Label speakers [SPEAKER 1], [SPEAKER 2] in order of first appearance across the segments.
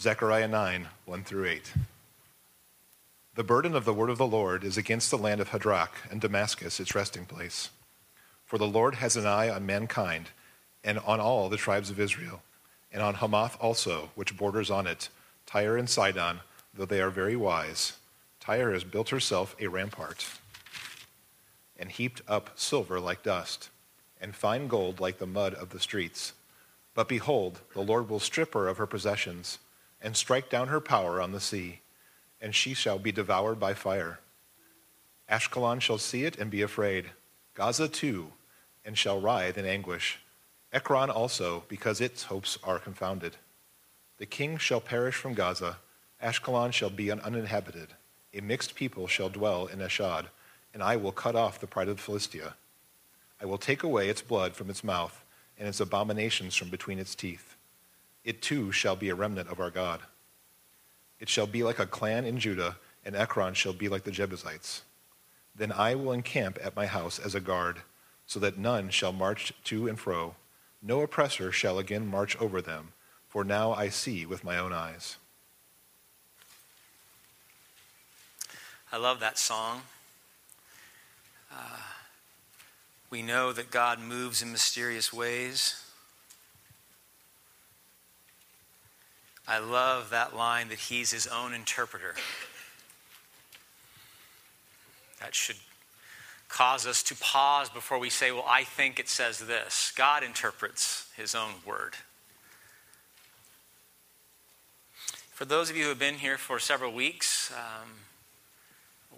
[SPEAKER 1] Zechariah 9, 1 through 8. The burden of the word of the Lord is against the land of Hadrach and Damascus, its resting place. For the Lord has an eye on mankind and on all the tribes of Israel, and on Hamath also, which borders on it, Tyre and Sidon, though they are very wise. Tyre has built herself a rampart and heaped up silver like dust, and fine gold like the mud of the streets. But behold, the Lord will strip her of her possessions, and strike down her power on the sea, and she shall be devoured by fire. Ashkelon shall see it and be afraid, Gaza too, and shall writhe in anguish. Ekron also, because its hopes are confounded. The king shall perish from Gaza, Ashkelon shall be uninhabited. A mixed people shall dwell in Ashdod, and I will cut off the pride of Philistia. I will take away its blood from its mouth, and its abominations from between its teeth. It too shall be a remnant of our God. It shall be like a clan in Judah, and Ekron shall be like the Jebusites. Then I will encamp at my house as a guard, so that none shall march to and fro. No oppressor shall again march over them, for now I see with my own eyes.
[SPEAKER 2] I love that song. Uh, we know that God moves in mysterious ways. I love that line that He's His own interpreter. That should cause us to pause before we say, Well, I think it says this. God interprets His own word. For those of you who have been here for several weeks, um,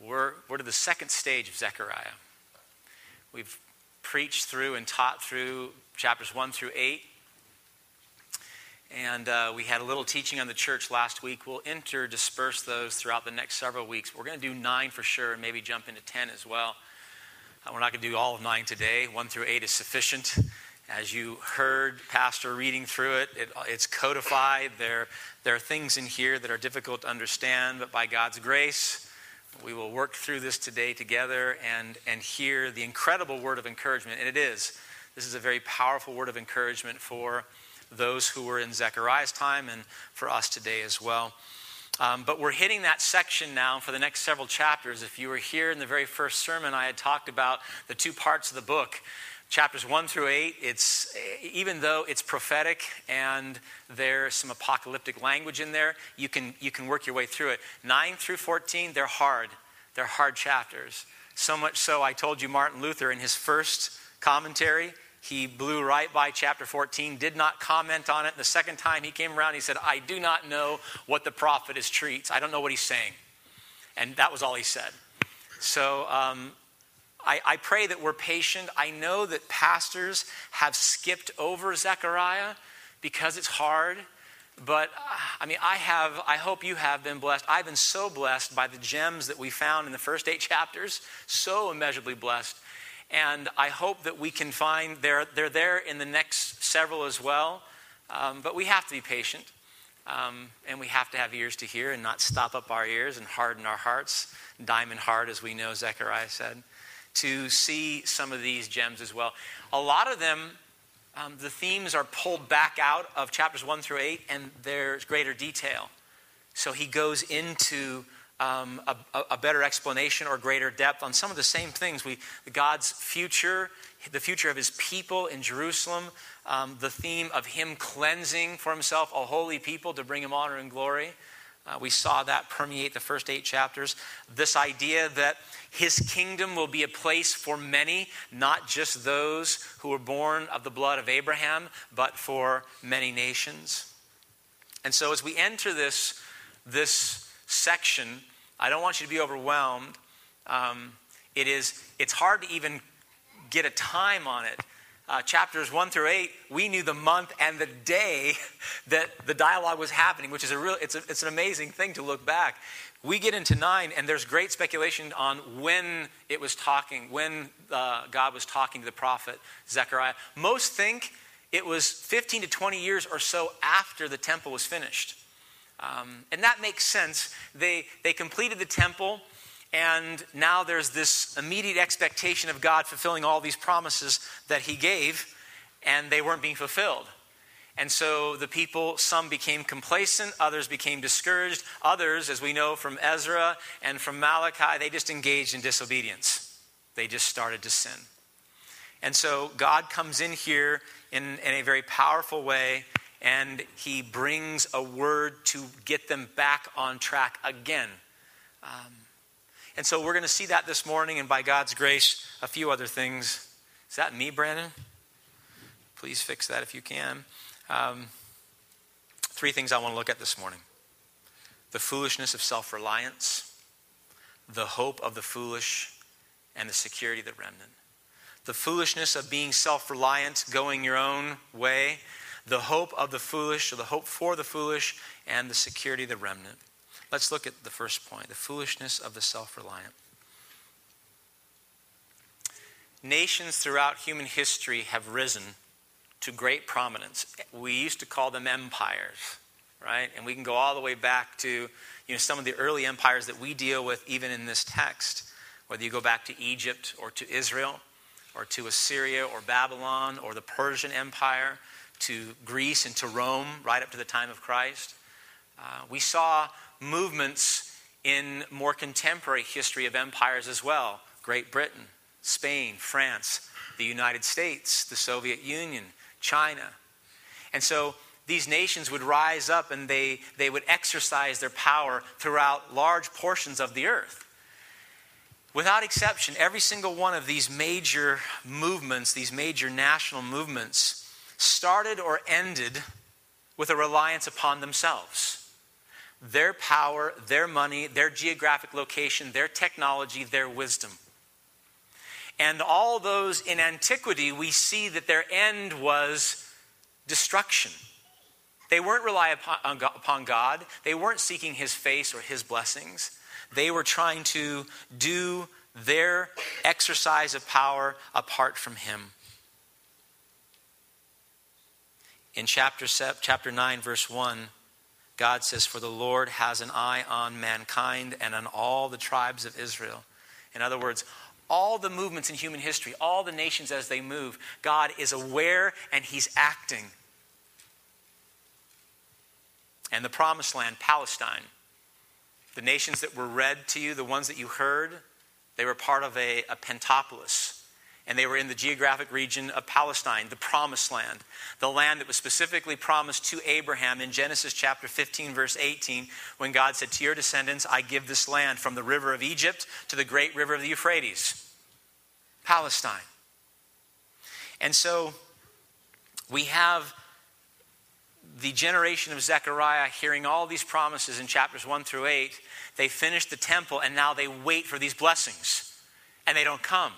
[SPEAKER 2] we're, we're to the second stage of Zechariah. We've preached through and taught through chapters 1 through 8. And uh, we had a little teaching on the church last week. We'll interdisperse those throughout the next several weeks. We're going to do nine for sure and maybe jump into 10 as well. Uh, we're not going to do all of nine today. 1 through 8 is sufficient. As you heard Pastor reading through it, it it's codified. There, there are things in here that are difficult to understand, but by God's grace, we will work through this today together and, and hear the incredible word of encouragement. And it is. This is a very powerful word of encouragement for those who were in Zechariah's time and for us today as well. Um, but we're hitting that section now for the next several chapters. If you were here in the very first sermon, I had talked about the two parts of the book chapters 1 through 8 it's even though it's prophetic and there's some apocalyptic language in there you can you can work your way through it 9 through 14 they're hard they're hard chapters so much so i told you martin luther in his first commentary he blew right by chapter 14 did not comment on it the second time he came around he said i do not know what the prophetess treats i don't know what he's saying and that was all he said so um, I, I pray that we're patient. I know that pastors have skipped over Zechariah because it's hard. But uh, I mean, I have, I hope you have been blessed. I've been so blessed by the gems that we found in the first eight chapters, so immeasurably blessed. And I hope that we can find they're, they're there in the next several as well. Um, but we have to be patient. Um, and we have to have ears to hear and not stop up our ears and harden our hearts, diamond hard, as we know Zechariah said to see some of these gems as well. A lot of them, um, the themes are pulled back out of chapters 1 through 8, and there's greater detail. So he goes into um, a, a, better explanation or greater depth on some of the same things. We, God's future, the future of his people in Jerusalem, um, the theme of him cleansing for himself a holy people to bring him honor and glory. Uh, we saw that permeate the first eight chapters. This idea that his kingdom will be a place for many, not just those who were born of the blood of Abraham, but for many nations. And so, as we enter this, this section, I don't want you to be overwhelmed. Um, it is, it's hard to even get a time on it uh, chapters 1 through 8, we knew the month and the day that the dialogue was happening, which is a real, it's, a, it's an amazing thing to look back. We get into 9, and there's great speculation on when it was talking, when uh, God was talking to the prophet Zechariah. Most think it was 15 to 20 years or so after the temple was finished. Um, and that makes sense. They, they completed the temple and now there's this immediate expectation of God fulfilling all these promises that He gave, and they weren't being fulfilled. And so the people, some became complacent, others became discouraged, others, as we know from Ezra and from Malachi, they just engaged in disobedience. They just started to sin. And so God comes in here in, in a very powerful way and he brings a word to get them back on track again. Um, and so we're going to see that this morning, and by God's grace, a few other things. Is that me, Brandon? Please fix that if you can. Um, three things I want to look at this morning the foolishness of self reliance, the hope of the foolish, and the security of the remnant. The foolishness of being self reliant, going your own way, the hope of the foolish, or the hope for the foolish, and the security of the remnant. Let's look at the first point the foolishness of the self reliant. Nations throughout human history have risen to great prominence. We used to call them empires, right? And we can go all the way back to you know, some of the early empires that we deal with even in this text, whether you go back to Egypt or to Israel or to Assyria or Babylon or the Persian Empire to Greece and to Rome right up to the time of Christ. Uh, we saw movements in more contemporary history of empires as well Great Britain, Spain, France, the United States, the Soviet Union, China. And so these nations would rise up and they, they would exercise their power throughout large portions of the earth. Without exception, every single one of these major movements, these major national movements, started or ended with a reliance upon themselves. Their power, their money, their geographic location, their technology, their wisdom. And all those in antiquity, we see that their end was destruction. They weren't relying upon God, they weren't seeking His face or His blessings. They were trying to do their exercise of power apart from Him. In chapter, chapter 9, verse 1, God says, For the Lord has an eye on mankind and on all the tribes of Israel. In other words, all the movements in human history, all the nations as they move, God is aware and He's acting. And the promised land, Palestine, the nations that were read to you, the ones that you heard, they were part of a, a pentapolis and they were in the geographic region of Palestine, the promised land, the land that was specifically promised to Abraham in Genesis chapter 15, verse 18, when God said, To your descendants, I give this land from the river of Egypt to the great river of the Euphrates, Palestine. And so we have the generation of Zechariah hearing all these promises in chapters 1 through 8. They finish the temple and now they wait for these blessings, and they don't come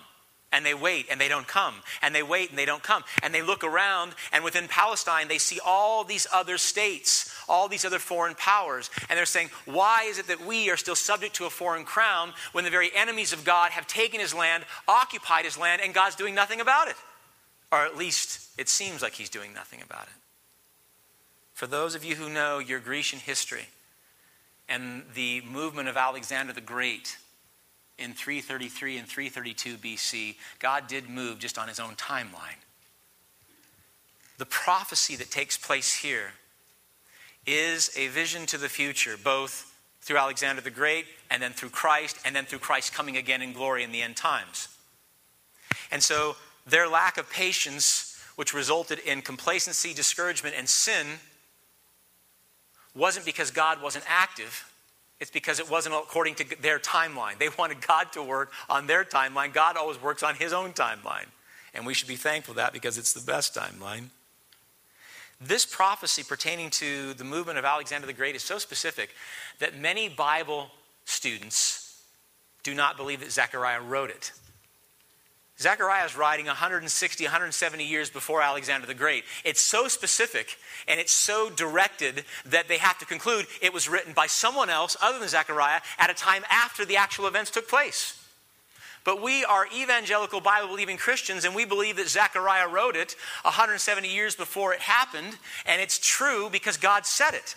[SPEAKER 2] and they wait and they don't come and they wait and they don't come and they look around and within palestine they see all these other states all these other foreign powers and they're saying why is it that we are still subject to a foreign crown when the very enemies of god have taken his land occupied his land and god's doing nothing about it? Or at least it seems like he's doing nothing about it. For those of you who know your grecian history and the movement of alexander the great in 333 and 332 BC, God did move just on his own timeline. The prophecy that takes place here is a vision to the future, both through Alexander the Great and then through Christ, and then through Christ coming again in glory in the end times. And so their lack of patience, which resulted in complacency, discouragement, and sin, wasn't because God wasn't active it's because it wasn't according to their timeline. They wanted God to work on their timeline. God always works on his own timeline. And we should be thankful that because it's the best timeline. This prophecy pertaining to the movement of Alexander the Great is so specific that many Bible students do not believe that Zechariah wrote it. Zechariah is writing 160, 170 years before Alexander the Great. It's so specific and it's so directed that they have to conclude it was written by someone else other than Zechariah at a time after the actual events took place. But we are evangelical Bible believing Christians, and we believe that Zechariah wrote it 170 years before it happened, and it's true because God said it.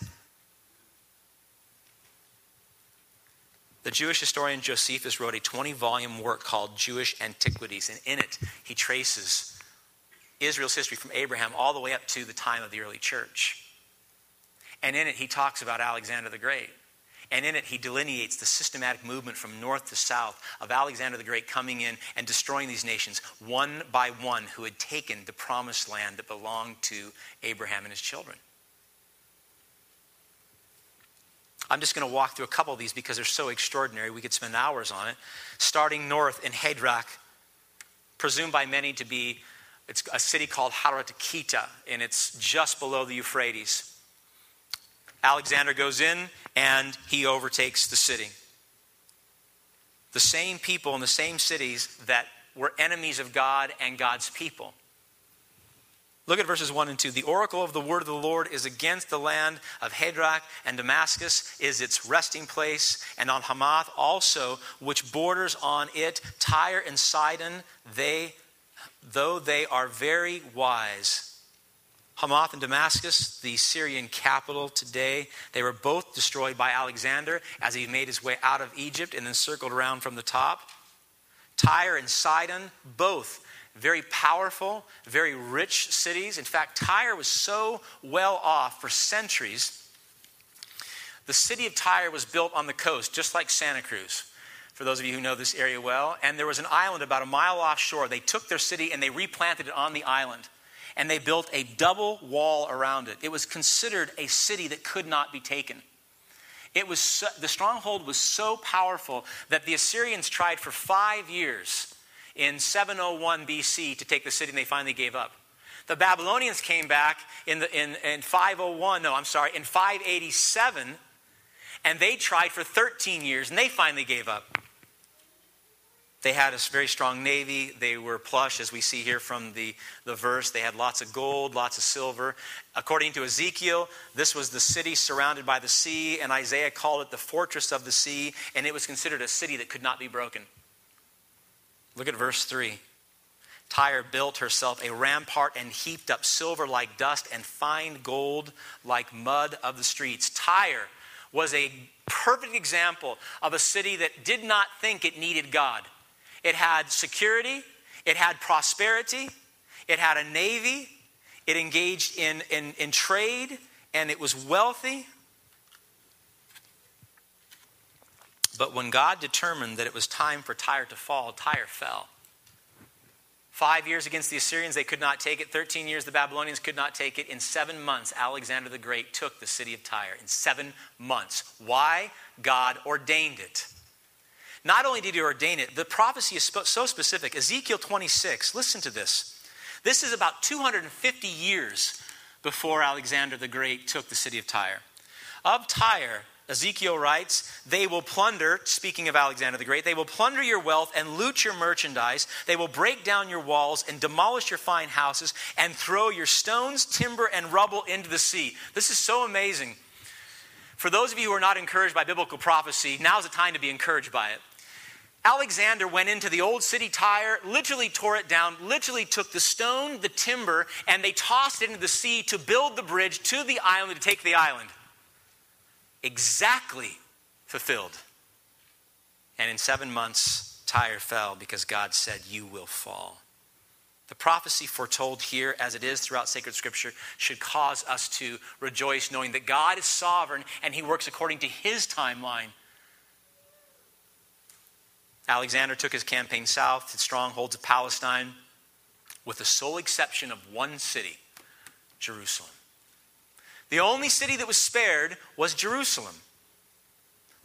[SPEAKER 2] The Jewish historian Josephus wrote a 20 volume work called Jewish Antiquities, and in it he traces Israel's history from Abraham all the way up to the time of the early church. And in it, he talks about Alexander the Great. And in it, he delineates the systematic movement from north to south of Alexander the Great coming in and destroying these nations one by one who had taken the promised land that belonged to Abraham and his children. I'm just going to walk through a couple of these because they're so extraordinary. We could spend hours on it. Starting north in Hadrach, presumed by many to be it's a city called Haratakita, and it's just below the Euphrates. Alexander goes in and he overtakes the city. The same people in the same cities that were enemies of God and God's people. Look at verses 1 and 2. The oracle of the word of the Lord is against the land of Hadrach, and Damascus is its resting place, and on Hamath also, which borders on it, Tyre and Sidon, they, though they are very wise, Hamath and Damascus, the Syrian capital today, they were both destroyed by Alexander as he made his way out of Egypt and then circled around from the top. Tyre and Sidon, both very powerful, very rich cities. In fact, Tyre was so well off for centuries. The city of Tyre was built on the coast, just like Santa Cruz for those of you who know this area well. And there was an island about a mile offshore. They took their city and they replanted it on the island and they built a double wall around it. It was considered a city that could not be taken. It was so, the stronghold was so powerful that the Assyrians tried for five years in 701 BC to take the city, and they finally gave up. The Babylonians came back in, the, in, in 501, no, I'm sorry, in 587, and they tried for 13 years, and they finally gave up. They had a very strong navy. They were plush, as we see here from the, the verse. They had lots of gold, lots of silver. According to Ezekiel, this was the city surrounded by the sea, and Isaiah called it the fortress of the sea, and it was considered a city that could not be broken. Look at verse 3. Tyre built herself a rampart and heaped up silver like dust and fine gold like mud of the streets. Tyre was a perfect example of a city that did not think it needed God. It had security, it had prosperity, it had a navy, it engaged in, in, in trade, and it was wealthy. But when God determined that it was time for Tyre to fall, Tyre fell. Five years against the Assyrians, they could not take it. Thirteen years, the Babylonians could not take it. In seven months, Alexander the Great took the city of Tyre. In seven months. Why? God ordained it. Not only did he ordain it, the prophecy is so specific. Ezekiel 26, listen to this. This is about 250 years before Alexander the Great took the city of Tyre. Of Tyre, Ezekiel writes, They will plunder, speaking of Alexander the Great, they will plunder your wealth and loot your merchandise. They will break down your walls and demolish your fine houses and throw your stones, timber, and rubble into the sea. This is so amazing. For those of you who are not encouraged by biblical prophecy, now's the time to be encouraged by it. Alexander went into the old city Tyre, literally tore it down, literally took the stone, the timber, and they tossed it into the sea to build the bridge to the island to take the island. Exactly fulfilled. And in seven months, Tyre fell because God said, You will fall. The prophecy foretold here, as it is throughout sacred scripture, should cause us to rejoice knowing that God is sovereign and he works according to his timeline Alexander took his campaign south to strongholds of Palestine, with the sole exception of one city, Jerusalem. The only city that was spared was Jerusalem.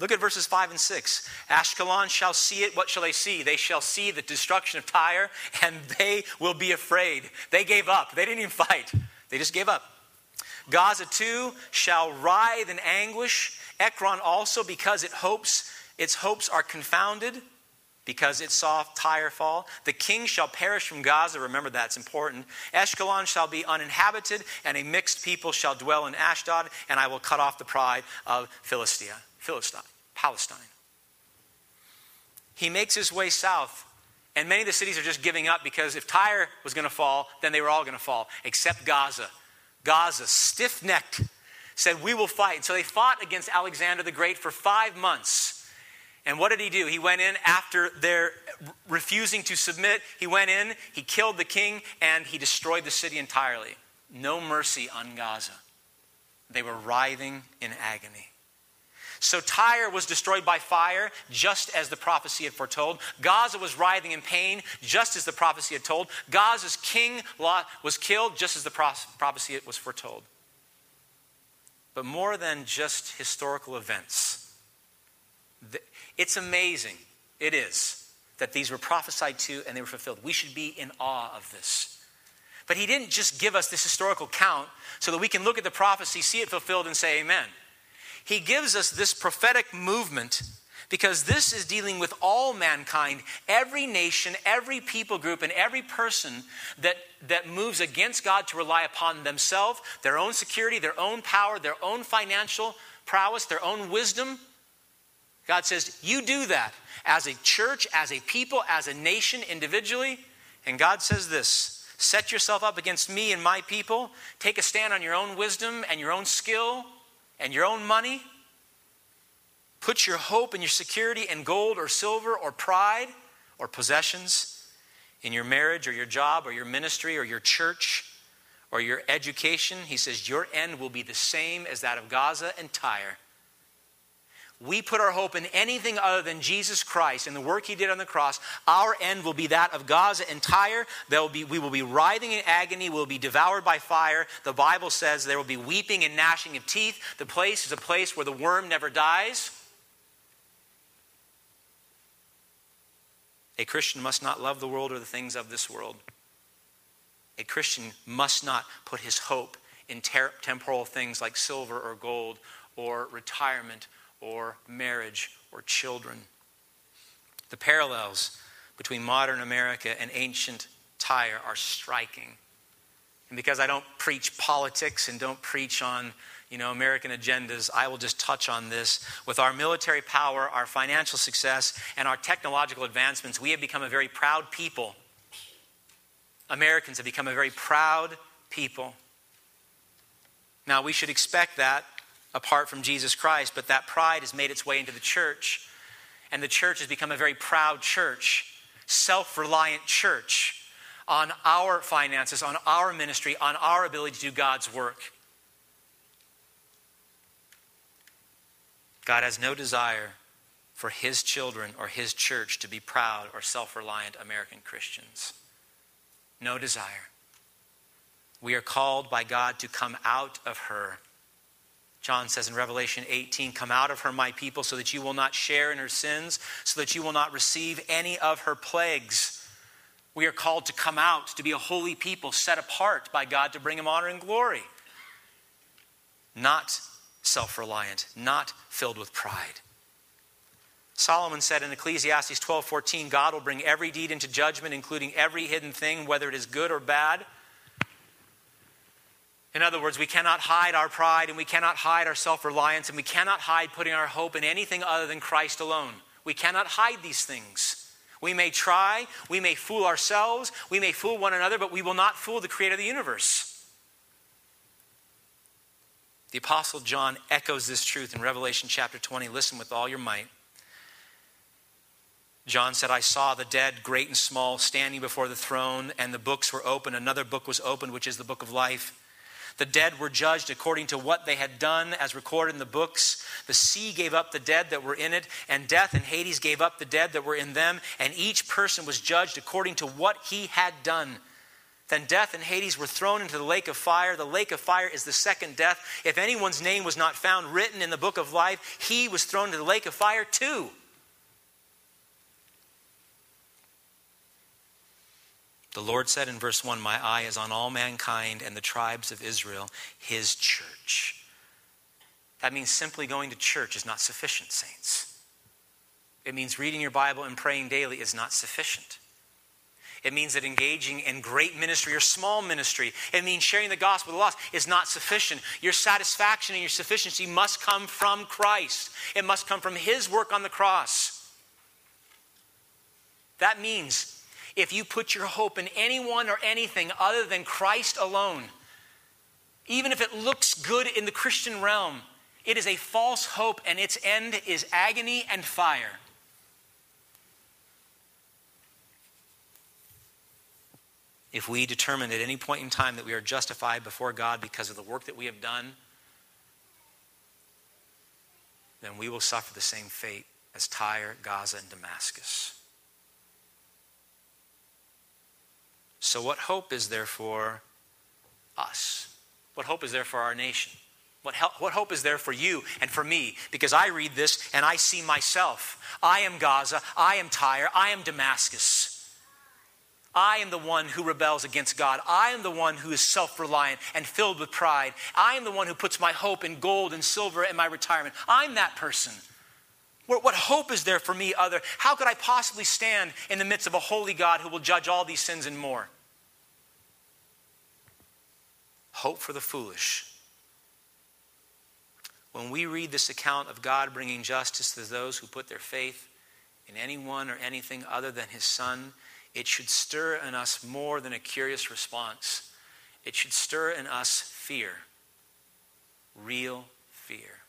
[SPEAKER 2] Look at verses 5 and 6. Ashkelon shall see it. What shall they see? They shall see the destruction of Tyre, and they will be afraid. They gave up. They didn't even fight, they just gave up. Gaza too shall writhe in anguish. Ekron also, because it hopes, its hopes are confounded because it saw Tyre fall. The king shall perish from Gaza. Remember that's important. Ashkelon shall be uninhabited, and a mixed people shall dwell in Ashdod, and I will cut off the pride of Philistia, Philistine, Palestine. He makes his way south, and many of the cities are just giving up because if Tyre was going to fall, then they were all going to fall, except Gaza. Gaza, stiff necked, said, We will fight. And so they fought against Alexander the Great for five months. And what did he do? He went in after their refusing to submit. He went in, he killed the king, and he destroyed the city entirely. No mercy on Gaza. They were writhing in agony. So Tyre was destroyed by fire, just as the prophecy had foretold. Gaza was writhing in pain, just as the prophecy had told. Gaza's king was killed, just as the prophecy was foretold. But more than just historical events, it's amazing, it is, that these were prophesied to and they were fulfilled. We should be in awe of this. But he didn't just give us this historical count so that we can look at the prophecy, see it fulfilled, and say amen. He gives us this prophetic movement because this is dealing with all mankind, every nation, every people group, and every person that, that moves against God to rely upon themselves, their own security, their own power, their own financial prowess, their own wisdom. God says, You do that as a church, as a people, as a nation, individually. And God says this set yourself up against me and my people, take a stand on your own wisdom and your own skill and your own money. Put your hope and your security in gold or silver or pride or possessions in your marriage or your job or your ministry or your church or your education. He says, Your end will be the same as that of Gaza and Tyre we put our hope in anything other than Jesus Christ and the work he did on the cross, our end will be that of Gaza and Tyre. Will be, we will be writhing in agony, we will be devoured by fire. The Bible says there will be weeping and gnashing of teeth. The place is a place where the worm never dies. A Christian must not love the world or the things of this world. A Christian must not put his hope in ter- temporal things like silver or gold or retirement or marriage or children. The parallels between modern America and ancient Tyre are striking. And because I don't preach politics and don't preach on you know, American agendas, I will just touch on this. With our military power, our financial success, and our technological advancements, we have become a very proud people. Americans have become a very proud people. Now, we should expect that apart from Jesus Christ, but that pride has made its way into the church. And the church has become a very proud church, self reliant church on our finances, on our ministry, on our ability to do God's work. God has no desire for his children or his church to be proud or self reliant American Christians. No desire. We are called by God to come out of her John says in Revelation 18, Come out of her, my people, so that you will not share in her sins, so that you will not receive any of her plagues. We are called to come out, to be a holy people, set apart by God to bring him honor and glory. Not self reliant, not filled with pride. Solomon said in Ecclesiastes 12 14, God will bring every deed into judgment, including every hidden thing, whether it is good or bad. In other words, we cannot hide our pride and we cannot hide our self reliance and we cannot hide putting our hope in anything other than Christ alone. We cannot hide these things. We may try, we may fool ourselves, we may fool one another, but we will not fool the creator of the universe. The Apostle John echoes this truth in Revelation chapter 20. Listen with all your might. John said, I saw the dead, great and small, standing before the throne, and the books were open. Another book was opened, which is the book of life. The dead were judged according to what they had done, as recorded in the books. The sea gave up the dead that were in it, and death and Hades gave up the dead that were in them, and each person was judged according to what he had done. Then death and Hades were thrown into the lake of fire. The lake of fire is the second death. If anyone's name was not found written in the book of life, he was thrown into the lake of fire too. The Lord said in verse 1 My eye is on all mankind and the tribes of Israel, his church. That means simply going to church is not sufficient, saints. It means reading your Bible and praying daily is not sufficient. It means that engaging in great ministry or small ministry, it means sharing the gospel with the lost, is not sufficient. Your satisfaction and your sufficiency must come from Christ, it must come from His work on the cross. That means if you put your hope in anyone or anything other than Christ alone, even if it looks good in the Christian realm, it is a false hope and its end is agony and fire. If we determine at any point in time that we are justified before God because of the work that we have done, then we will suffer the same fate as Tyre, Gaza, and Damascus. So, what hope is there for us? What hope is there for our nation? What, help, what hope is there for you and for me? Because I read this and I see myself. I am Gaza. I am Tyre. I am Damascus. I am the one who rebels against God. I am the one who is self reliant and filled with pride. I am the one who puts my hope in gold and silver and my retirement. I'm that person. What, what hope is there for me, other? How could I possibly stand in the midst of a holy God who will judge all these sins and more? Hope for the foolish. When we read this account of God bringing justice to those who put their faith in anyone or anything other than his Son, it should stir in us more than a curious response. It should stir in us fear, real fear.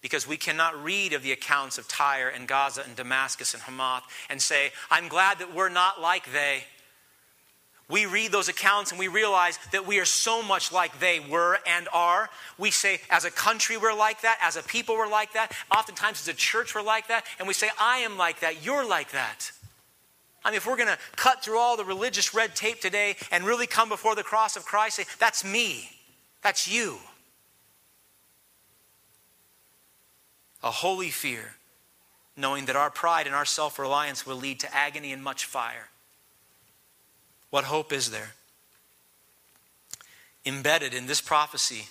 [SPEAKER 2] Because we cannot read of the accounts of Tyre and Gaza and Damascus and Hamath and say, I'm glad that we're not like they. We read those accounts and we realize that we are so much like they were and are. We say, as a country, we're like that. As a people, we're like that. Oftentimes, as a church, we're like that. And we say, I am like that. You're like that. I mean, if we're going to cut through all the religious red tape today and really come before the cross of Christ, say, that's me. That's you. A holy fear, knowing that our pride and our self reliance will lead to agony and much fire. What hope is there? Embedded in this prophecy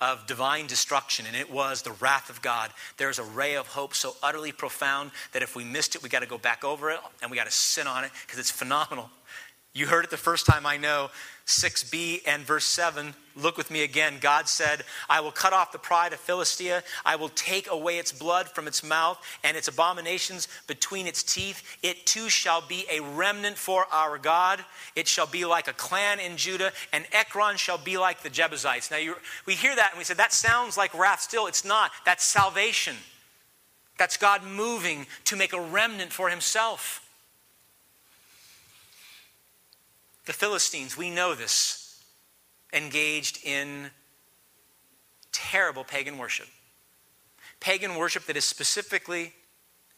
[SPEAKER 2] of divine destruction, and it was the wrath of God. There's a ray of hope so utterly profound that if we missed it, we got to go back over it and we got to sit on it because it's phenomenal. You heard it the first time I know. 6b and verse 7. Look with me again. God said, I will cut off the pride of Philistia. I will take away its blood from its mouth and its abominations between its teeth. It too shall be a remnant for our God. It shall be like a clan in Judah, and Ekron shall be like the Jebusites. Now, you, we hear that and we say, that sounds like wrath still. It's not. That's salvation. That's God moving to make a remnant for himself. The Philistines, we know this, engaged in terrible pagan worship. Pagan worship that is specifically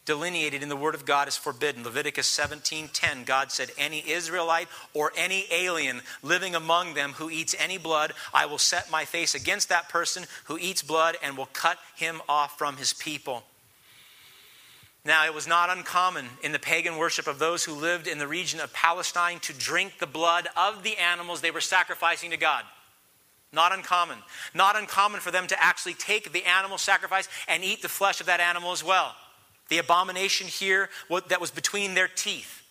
[SPEAKER 2] delineated in the word of God is forbidden. Leviticus 17:10 God said any Israelite or any alien living among them who eats any blood I will set my face against that person who eats blood and will cut him off from his people. Now, it was not uncommon in the pagan worship of those who lived in the region of Palestine to drink the blood of the animals they were sacrificing to God. Not uncommon. Not uncommon for them to actually take the animal sacrifice and eat the flesh of that animal as well. The abomination here that was between their teeth.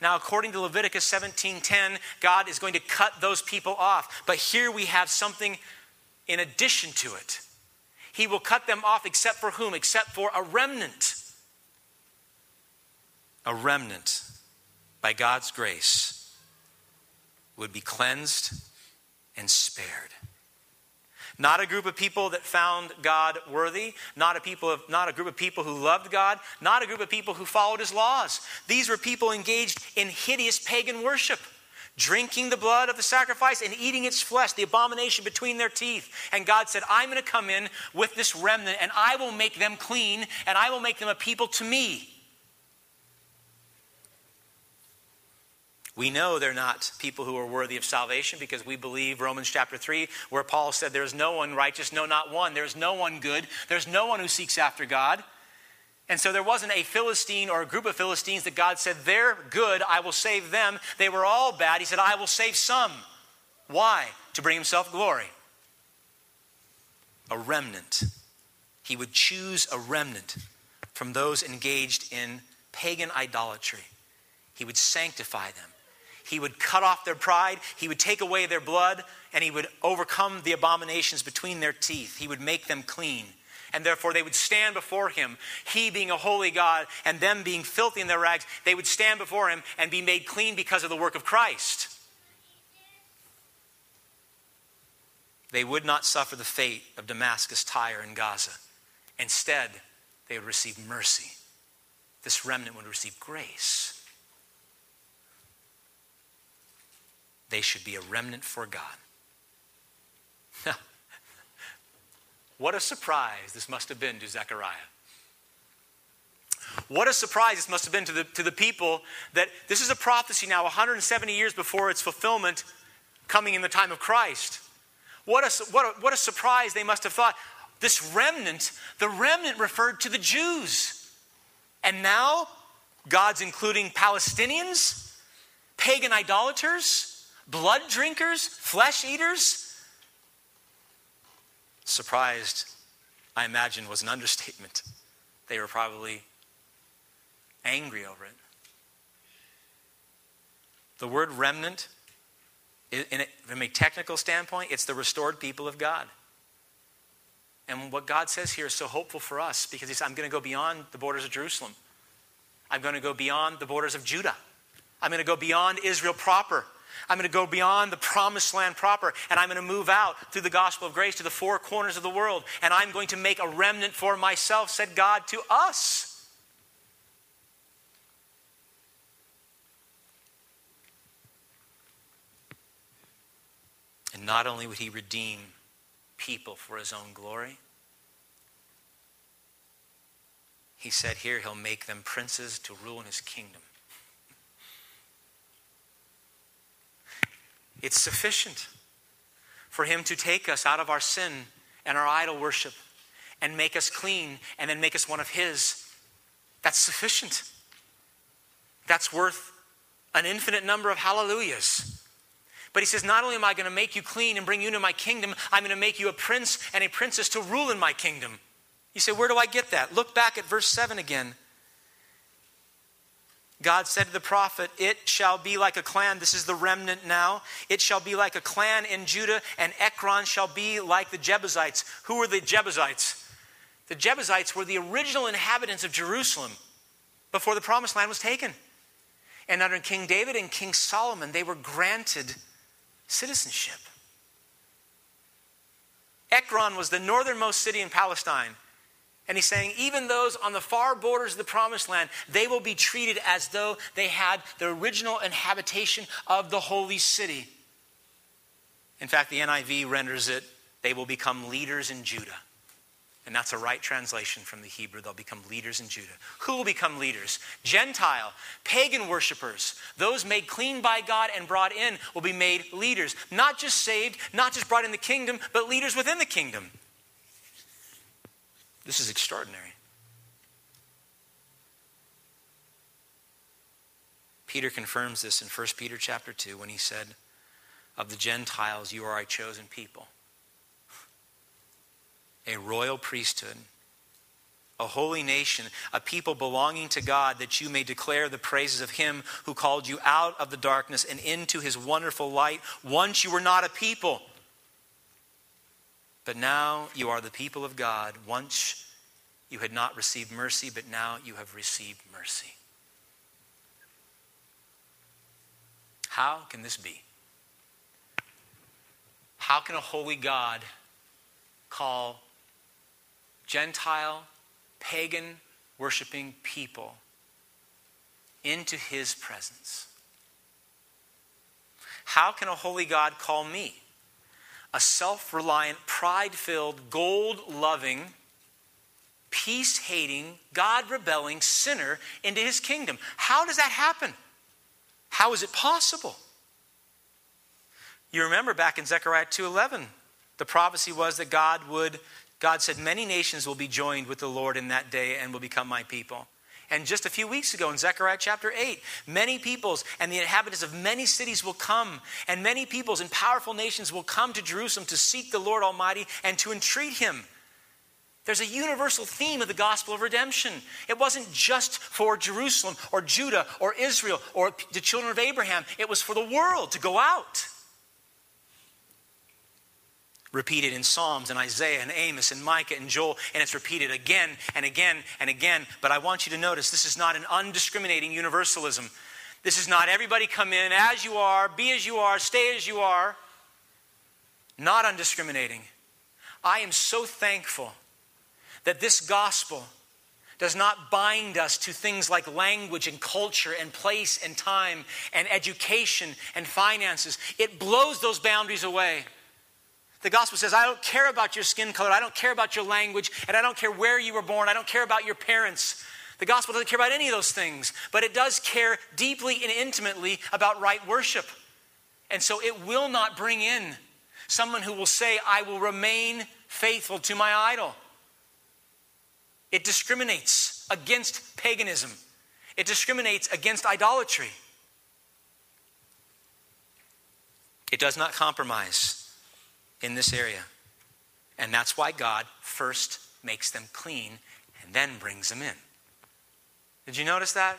[SPEAKER 2] Now, according to Leviticus 17:10, God is going to cut those people off. But here we have something in addition to it. He will cut them off except for whom? Except for a remnant a remnant, by God's grace, would be cleansed and spared. Not a group of people that found God worthy, not a, people of, not a group of people who loved God, not a group of people who followed his laws. These were people engaged in hideous pagan worship, drinking the blood of the sacrifice and eating its flesh, the abomination between their teeth. And God said, I'm going to come in with this remnant and I will make them clean and I will make them a people to me. We know they're not people who are worthy of salvation because we believe Romans chapter 3, where Paul said, There's no one righteous, no, not one. There's no one good. There's no one who seeks after God. And so there wasn't a Philistine or a group of Philistines that God said, They're good, I will save them. They were all bad. He said, I will save some. Why? To bring himself glory. A remnant. He would choose a remnant from those engaged in pagan idolatry. He would sanctify them. He would cut off their pride, He would take away their blood, and He would overcome the abominations between their teeth. He would make them clean. And therefore, they would stand before Him. He being a holy God, and them being filthy in their rags, they would stand before Him and be made clean because of the work of Christ. They would not suffer the fate of Damascus, Tyre, and Gaza. Instead, they would receive mercy. This remnant would receive grace. They should be a remnant for God. what a surprise this must have been to Zechariah. What a surprise this must have been to the, to the people that this is a prophecy now 170 years before its fulfillment coming in the time of Christ. What a, what a, what a surprise they must have thought. This remnant, the remnant referred to the Jews. And now God's including Palestinians, pagan idolaters, blood drinkers, flesh eaters. Surprised, I imagine, was an understatement. They were probably angry over it. The word remnant, a, from a technical standpoint, it's the restored people of God. And what God says here is so hopeful for us because He says, I'm going to go beyond the borders of Jerusalem. I'm going to go beyond the borders of Judah. I'm going to go beyond Israel proper. I'm going to go beyond the promised land proper, and I'm going to move out through the gospel of grace to the four corners of the world, and I'm going to make a remnant for myself, said God to us. And not only would he redeem people for his own glory, he said here he'll make them princes to rule in his kingdom. It's sufficient for him to take us out of our sin and our idol worship and make us clean and then make us one of his. That's sufficient. That's worth an infinite number of hallelujahs. But he says, Not only am I going to make you clean and bring you into my kingdom, I'm going to make you a prince and a princess to rule in my kingdom. You say, Where do I get that? Look back at verse 7 again. God said to the prophet, It shall be like a clan. This is the remnant now. It shall be like a clan in Judah, and Ekron shall be like the Jebusites. Who were the Jebusites? The Jebusites were the original inhabitants of Jerusalem before the promised land was taken. And under King David and King Solomon, they were granted citizenship. Ekron was the northernmost city in Palestine. And he's saying, even those on the far borders of the promised land, they will be treated as though they had the original inhabitation of the holy city. In fact, the NIV renders it, they will become leaders in Judah. And that's a right translation from the Hebrew. They'll become leaders in Judah. Who will become leaders? Gentile, pagan worshippers, those made clean by God and brought in will be made leaders. Not just saved, not just brought in the kingdom, but leaders within the kingdom. This is extraordinary. Peter confirms this in 1 Peter chapter 2 when he said, Of the Gentiles, you are a chosen people a royal priesthood, a holy nation, a people belonging to God, that you may declare the praises of Him who called you out of the darkness and into His wonderful light. Once you were not a people, but now you are the people of God. Once you had not received mercy, but now you have received mercy. How can this be? How can a holy God call Gentile, pagan, worshiping people into his presence. How can a holy God call me, a self reliant, pride filled, gold loving, peace hating, God rebelling sinner into his kingdom? How does that happen? How is it possible? You remember back in Zechariah 2:11, the prophecy was that God would God said, Many nations will be joined with the Lord in that day and will become my people. And just a few weeks ago in Zechariah chapter 8, many peoples and the inhabitants of many cities will come, and many peoples and powerful nations will come to Jerusalem to seek the Lord Almighty and to entreat him. There's a universal theme of the gospel of redemption. It wasn't just for Jerusalem or Judah or Israel or the children of Abraham, it was for the world to go out repeated in Psalms and Isaiah and Amos and Micah and Joel, and it's repeated again and again and again. But I want you to notice this is not an undiscriminating universalism. This is not everybody come in as you are, be as you are, stay as you are. Not undiscriminating. I am so thankful that this gospel does not bind us to things like language and culture and place and time and education and finances. It blows those boundaries away. The gospel says, I don't care about your skin color, I don't care about your language, and I don't care where you were born, I don't care about your parents. The gospel doesn't care about any of those things, but it does care deeply and intimately about right worship. And so it will not bring in someone who will say, I will remain faithful to my idol. It discriminates against paganism, it discriminates against idolatry. It does not compromise in this area. And that's why God first makes them clean and then brings them in. Did you notice that?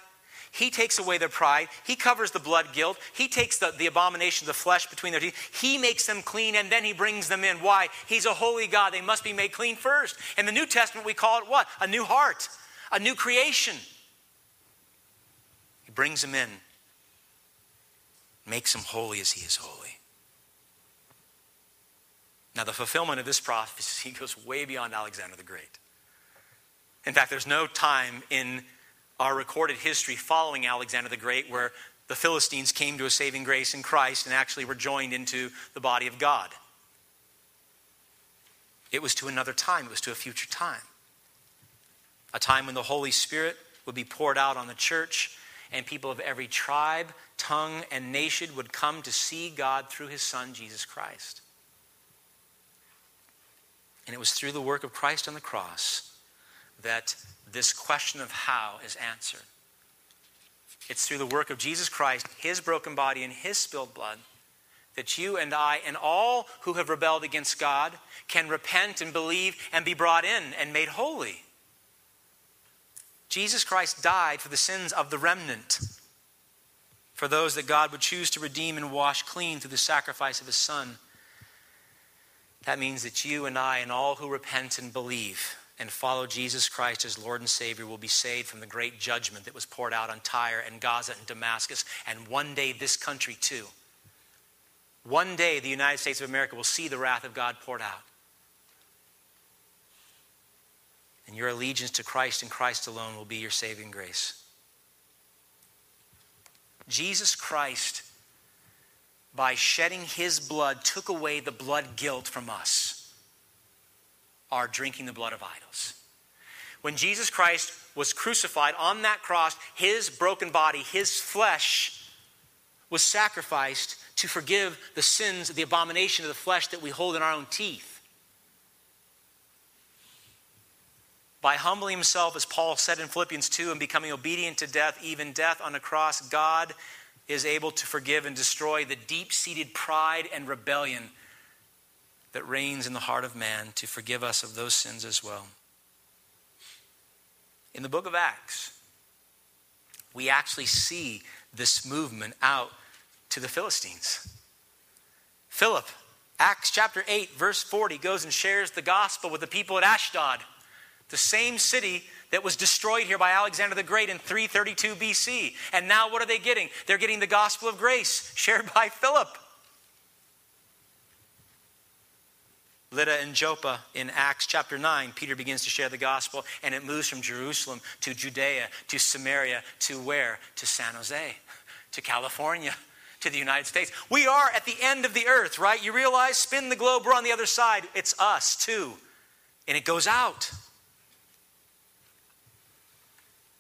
[SPEAKER 2] He takes away their pride. He covers the blood guilt. He takes the, the abomination of the flesh between their teeth. He makes them clean and then he brings them in. Why? He's a holy God. They must be made clean first. In the New Testament, we call it what? A new heart, a new creation. He brings them in, makes them holy as he is holy. Now, the fulfillment of this prophecy goes way beyond Alexander the Great. In fact, there's no time in our recorded history following Alexander the Great, where the Philistines came to a saving grace in Christ and actually were joined into the body of God. It was to another time, it was to a future time. A time when the Holy Spirit would be poured out on the church, and people of every tribe, tongue, and nation would come to see God through his Son, Jesus Christ. And it was through the work of Christ on the cross that this question of how is answered. It's through the work of Jesus Christ, his broken body, and his spilled blood that you and I and all who have rebelled against God can repent and believe and be brought in and made holy. Jesus Christ died for the sins of the remnant, for those that God would choose to redeem and wash clean through the sacrifice of his Son. That means that you and I and all who repent and believe and follow Jesus Christ as Lord and Savior will be saved from the great judgment that was poured out on Tyre and Gaza and Damascus, and one day this country too. One day the United States of America will see the wrath of God poured out. And your allegiance to Christ and Christ alone will be your saving grace. Jesus Christ, by shedding his blood, took away the blood guilt from us are drinking the blood of idols. When Jesus Christ was crucified on that cross, his broken body, his flesh, was sacrificed to forgive the sins, the abomination of the flesh that we hold in our own teeth. By humbling himself, as Paul said in Philippians 2, and becoming obedient to death, even death on a cross, God is able to forgive and destroy the deep seated pride and rebellion that reigns in the heart of man to forgive us of those sins as well. In the book of Acts, we actually see this movement out to the Philistines. Philip, Acts chapter 8, verse 40, goes and shares the gospel with the people at Ashdod, the same city that was destroyed here by Alexander the Great in 332 BC. And now what are they getting? They're getting the gospel of grace shared by Philip. Lydda and Joppa in Acts chapter 9, Peter begins to share the gospel, and it moves from Jerusalem to Judea to Samaria to where? To San Jose, to California, to the United States. We are at the end of the earth, right? You realize, spin the globe, we're on the other side. It's us too. And it goes out.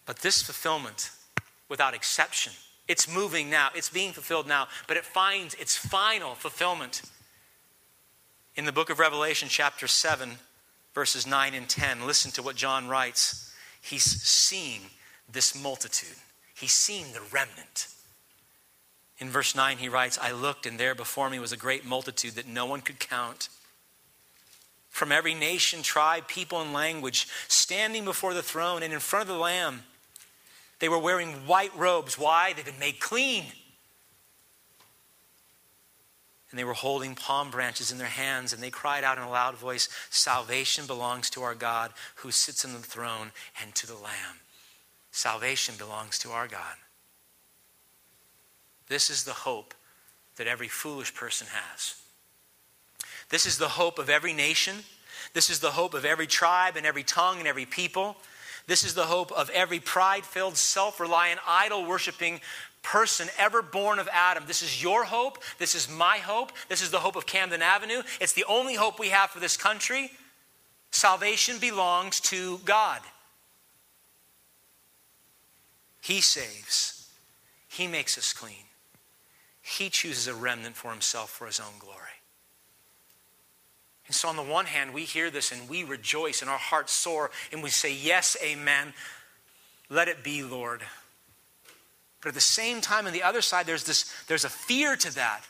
[SPEAKER 2] But this fulfillment, without exception, it's moving now, it's being fulfilled now, but it finds its final fulfillment in the book of Revelation, chapter 7, verses 9 and 10, listen to what John writes. He's seeing this multitude, he's seeing the remnant. In verse 9, he writes, I looked, and there before me was a great multitude that no one could count. From every nation, tribe, people, and language, standing before the throne and in front of the Lamb. They were wearing white robes. Why? They've been made clean and they were holding palm branches in their hands, and they cried out in a loud voice Salvation belongs to our God who sits on the throne and to the Lamb. Salvation belongs to our God. This is the hope that every foolish person has. This is the hope of every nation. This is the hope of every tribe and every tongue and every people This is the hope of every pride filled, self reliant, idol worshiping person ever born of Adam. This is your hope. This is my hope. This is the hope of Camden Avenue. It's the only hope we have for this country. Salvation belongs to God. He saves, He makes us clean. He chooses a remnant for Himself for His own glory. And so, on the one hand, we hear this and we rejoice and our hearts soar and we say, Yes, amen. Let it be, Lord. But at the same time, on the other side, there's, this, there's a fear to that.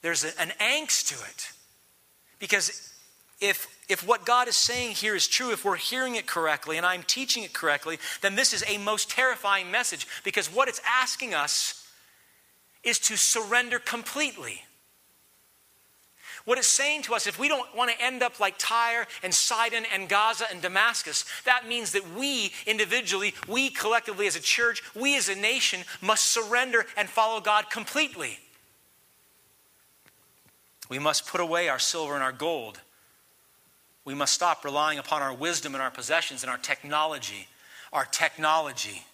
[SPEAKER 2] There's a, an angst to it. Because if, if what God is saying here is true, if we're hearing it correctly and I'm teaching it correctly, then this is a most terrifying message because what it's asking us is to surrender completely. What it's saying to us, if we don't want to end up like Tyre and Sidon and Gaza and Damascus, that means that we individually, we collectively as a church, we as a nation must surrender and follow God completely. We must put away our silver and our gold. We must stop relying upon our wisdom and our possessions and our technology. Our technology.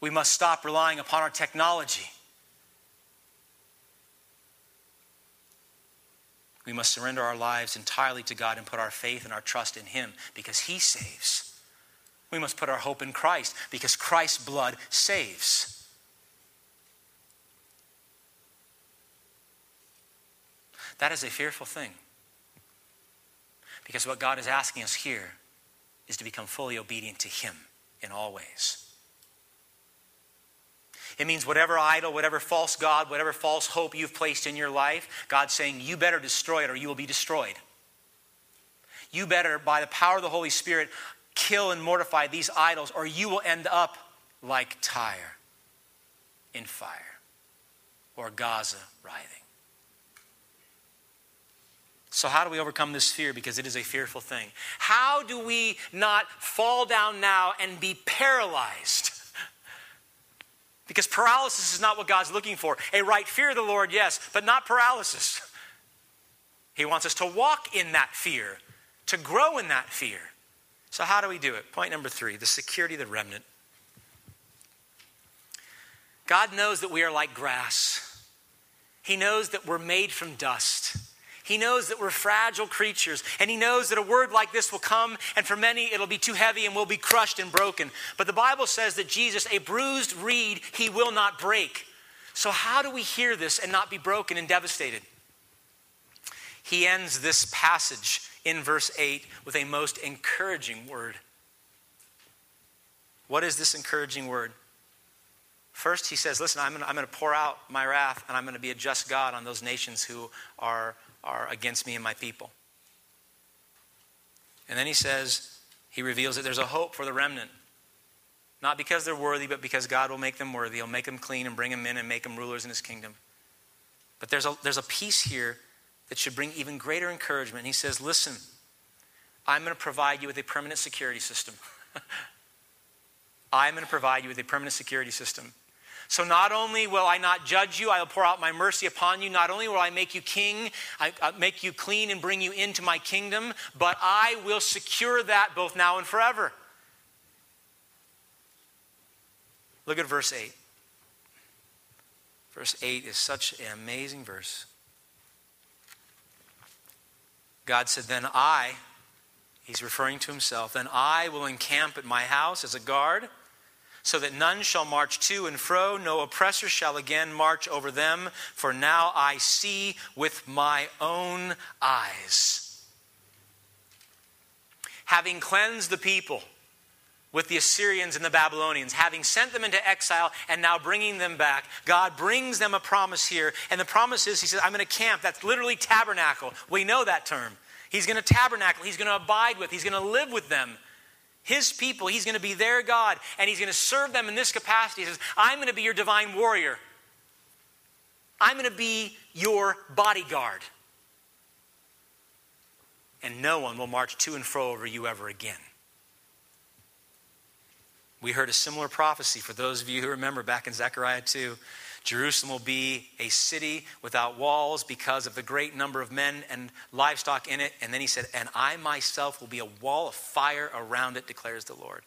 [SPEAKER 2] We must stop relying upon our technology. We must surrender our lives entirely to God and put our faith and our trust in Him because He saves. We must put our hope in Christ because Christ's blood saves. That is a fearful thing. Because what God is asking us here is to become fully obedient to Him in all ways. It means whatever idol, whatever false God, whatever false hope you've placed in your life, God's saying, you better destroy it or you will be destroyed. You better, by the power of the Holy Spirit, kill and mortify these idols or you will end up like Tyre in fire or Gaza writhing. So, how do we overcome this fear? Because it is a fearful thing. How do we not fall down now and be paralyzed? Because paralysis is not what God's looking for. A right fear of the Lord, yes, but not paralysis. He wants us to walk in that fear, to grow in that fear. So, how do we do it? Point number three the security of the remnant. God knows that we are like grass, He knows that we're made from dust. He knows that we're fragile creatures, and He knows that a word like this will come, and for many it'll be too heavy and we'll be crushed and broken. But the Bible says that Jesus, a bruised reed, He will not break. So, how do we hear this and not be broken and devastated? He ends this passage in verse 8 with a most encouraging word. What is this encouraging word? First, he says, Listen, I'm going to pour out my wrath and I'm going to be a just God on those nations who are are against me and my people. And then he says, he reveals that there's a hope for the remnant. Not because they're worthy, but because God will make them worthy. He'll make them clean and bring them in and make them rulers in his kingdom. But there's a, there's a piece here that should bring even greater encouragement. He says, Listen, I'm going to provide you with a permanent security system. I'm going to provide you with a permanent security system. So not only will I not judge you, I will pour out my mercy upon you. Not only will I make you king, I, I make you clean and bring you into my kingdom, but I will secure that both now and forever. Look at verse 8. Verse 8 is such an amazing verse. God said, Then I, he's referring to himself, then I will encamp at my house as a guard so that none shall march to and fro, no oppressor shall again march over them, for now I see with my own eyes. Having cleansed the people with the Assyrians and the Babylonians, having sent them into exile and now bringing them back, God brings them a promise here. And the promise is, He says, I'm going to camp. That's literally tabernacle. We know that term. He's going to tabernacle, He's going to abide with, He's going to live with them his people. He's going to be their God, and he's going to serve them in this capacity. He says, I'm going to be your divine warrior. I'm going to be your bodyguard. And no one will march to and fro over you ever again. We heard a similar prophecy for those of you who remember back in Zechariah 2. Jerusalem will be a city without walls because of the great number of men and livestock in it. And then he said, And I myself will be a wall of fire around it, declares the Lord.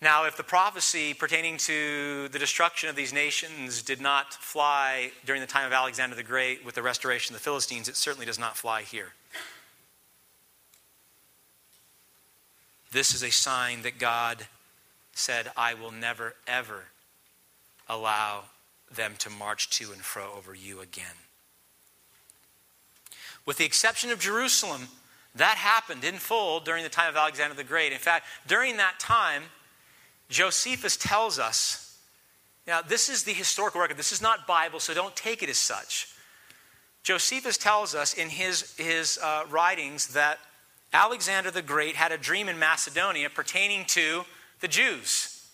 [SPEAKER 2] Now, if the prophecy pertaining to the destruction of these nations did not fly during the time of Alexander the Great with the restoration of the Philistines, it certainly does not fly here. This is a sign that God said, I will never, ever allow them to march to and fro over you again. With the exception of Jerusalem, that happened in full during the time of Alexander the Great. In fact, during that time, Josephus tells us now, this is the historical record. This is not Bible, so don't take it as such. Josephus tells us in his, his uh, writings that Alexander the Great had a dream in Macedonia pertaining to the Jews.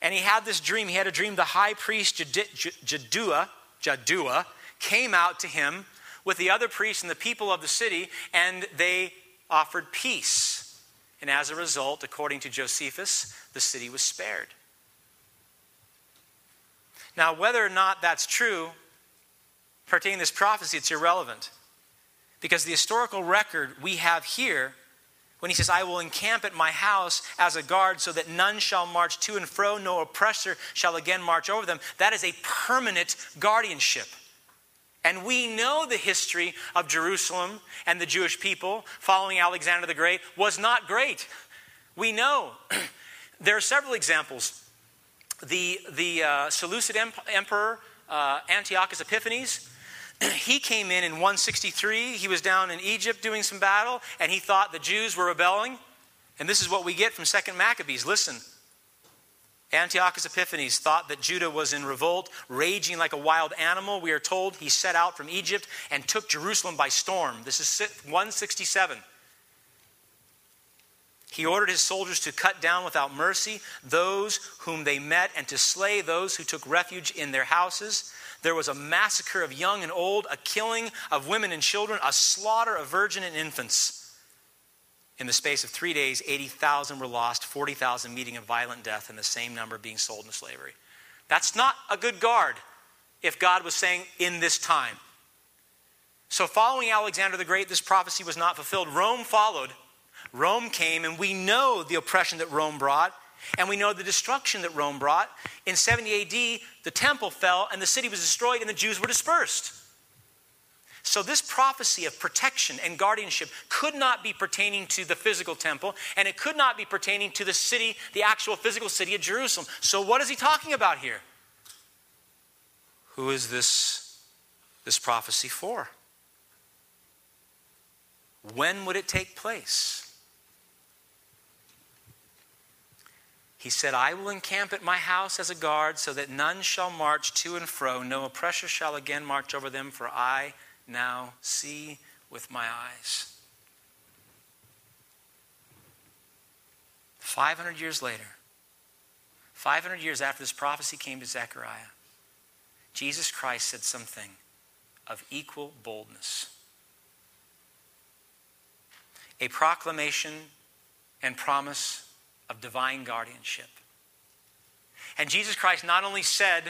[SPEAKER 2] And he had this dream. He had a dream the high priest Jaddua, Jaddua came out to him with the other priests and the people of the city, and they offered peace. And as a result, according to Josephus, the city was spared. Now, whether or not that's true, pertaining to this prophecy, it's irrelevant. Because the historical record we have here when he says, I will encamp at my house as a guard so that none shall march to and fro, no oppressor shall again march over them. That is a permanent guardianship. And we know the history of Jerusalem and the Jewish people following Alexander the Great was not great. We know. there are several examples. The, the uh, Seleucid Emperor uh, Antiochus Epiphanes he came in in 163. He was down in Egypt doing some battle, and he thought the Jews were rebelling. And this is what we get from 2nd Maccabees. Listen. Antiochus Epiphanes thought that Judah was in revolt, raging like a wild animal. We are told he set out from Egypt and took Jerusalem by storm. This is 167. He ordered his soldiers to cut down without mercy those whom they met and to slay those who took refuge in their houses. There was a massacre of young and old, a killing of women and children, a slaughter of virgin and infants. In the space of three days, 80,000 were lost, 40,000 meeting a violent death, and the same number being sold into slavery. That's not a good guard if God was saying in this time. So, following Alexander the Great, this prophecy was not fulfilled. Rome followed. Rome came, and we know the oppression that Rome brought. And we know the destruction that Rome brought. In 70 AD, the temple fell and the city was destroyed and the Jews were dispersed. So, this prophecy of protection and guardianship could not be pertaining to the physical temple, and it could not be pertaining to the city, the actual physical city of Jerusalem. So, what is he talking about here? Who is this, this prophecy for? When would it take place? He said, I will encamp at my house as a guard so that none shall march to and fro. No oppressor shall again march over them, for I now see with my eyes. 500 years later, 500 years after this prophecy came to Zechariah, Jesus Christ said something of equal boldness. A proclamation and promise of divine guardianship. And Jesus Christ not only said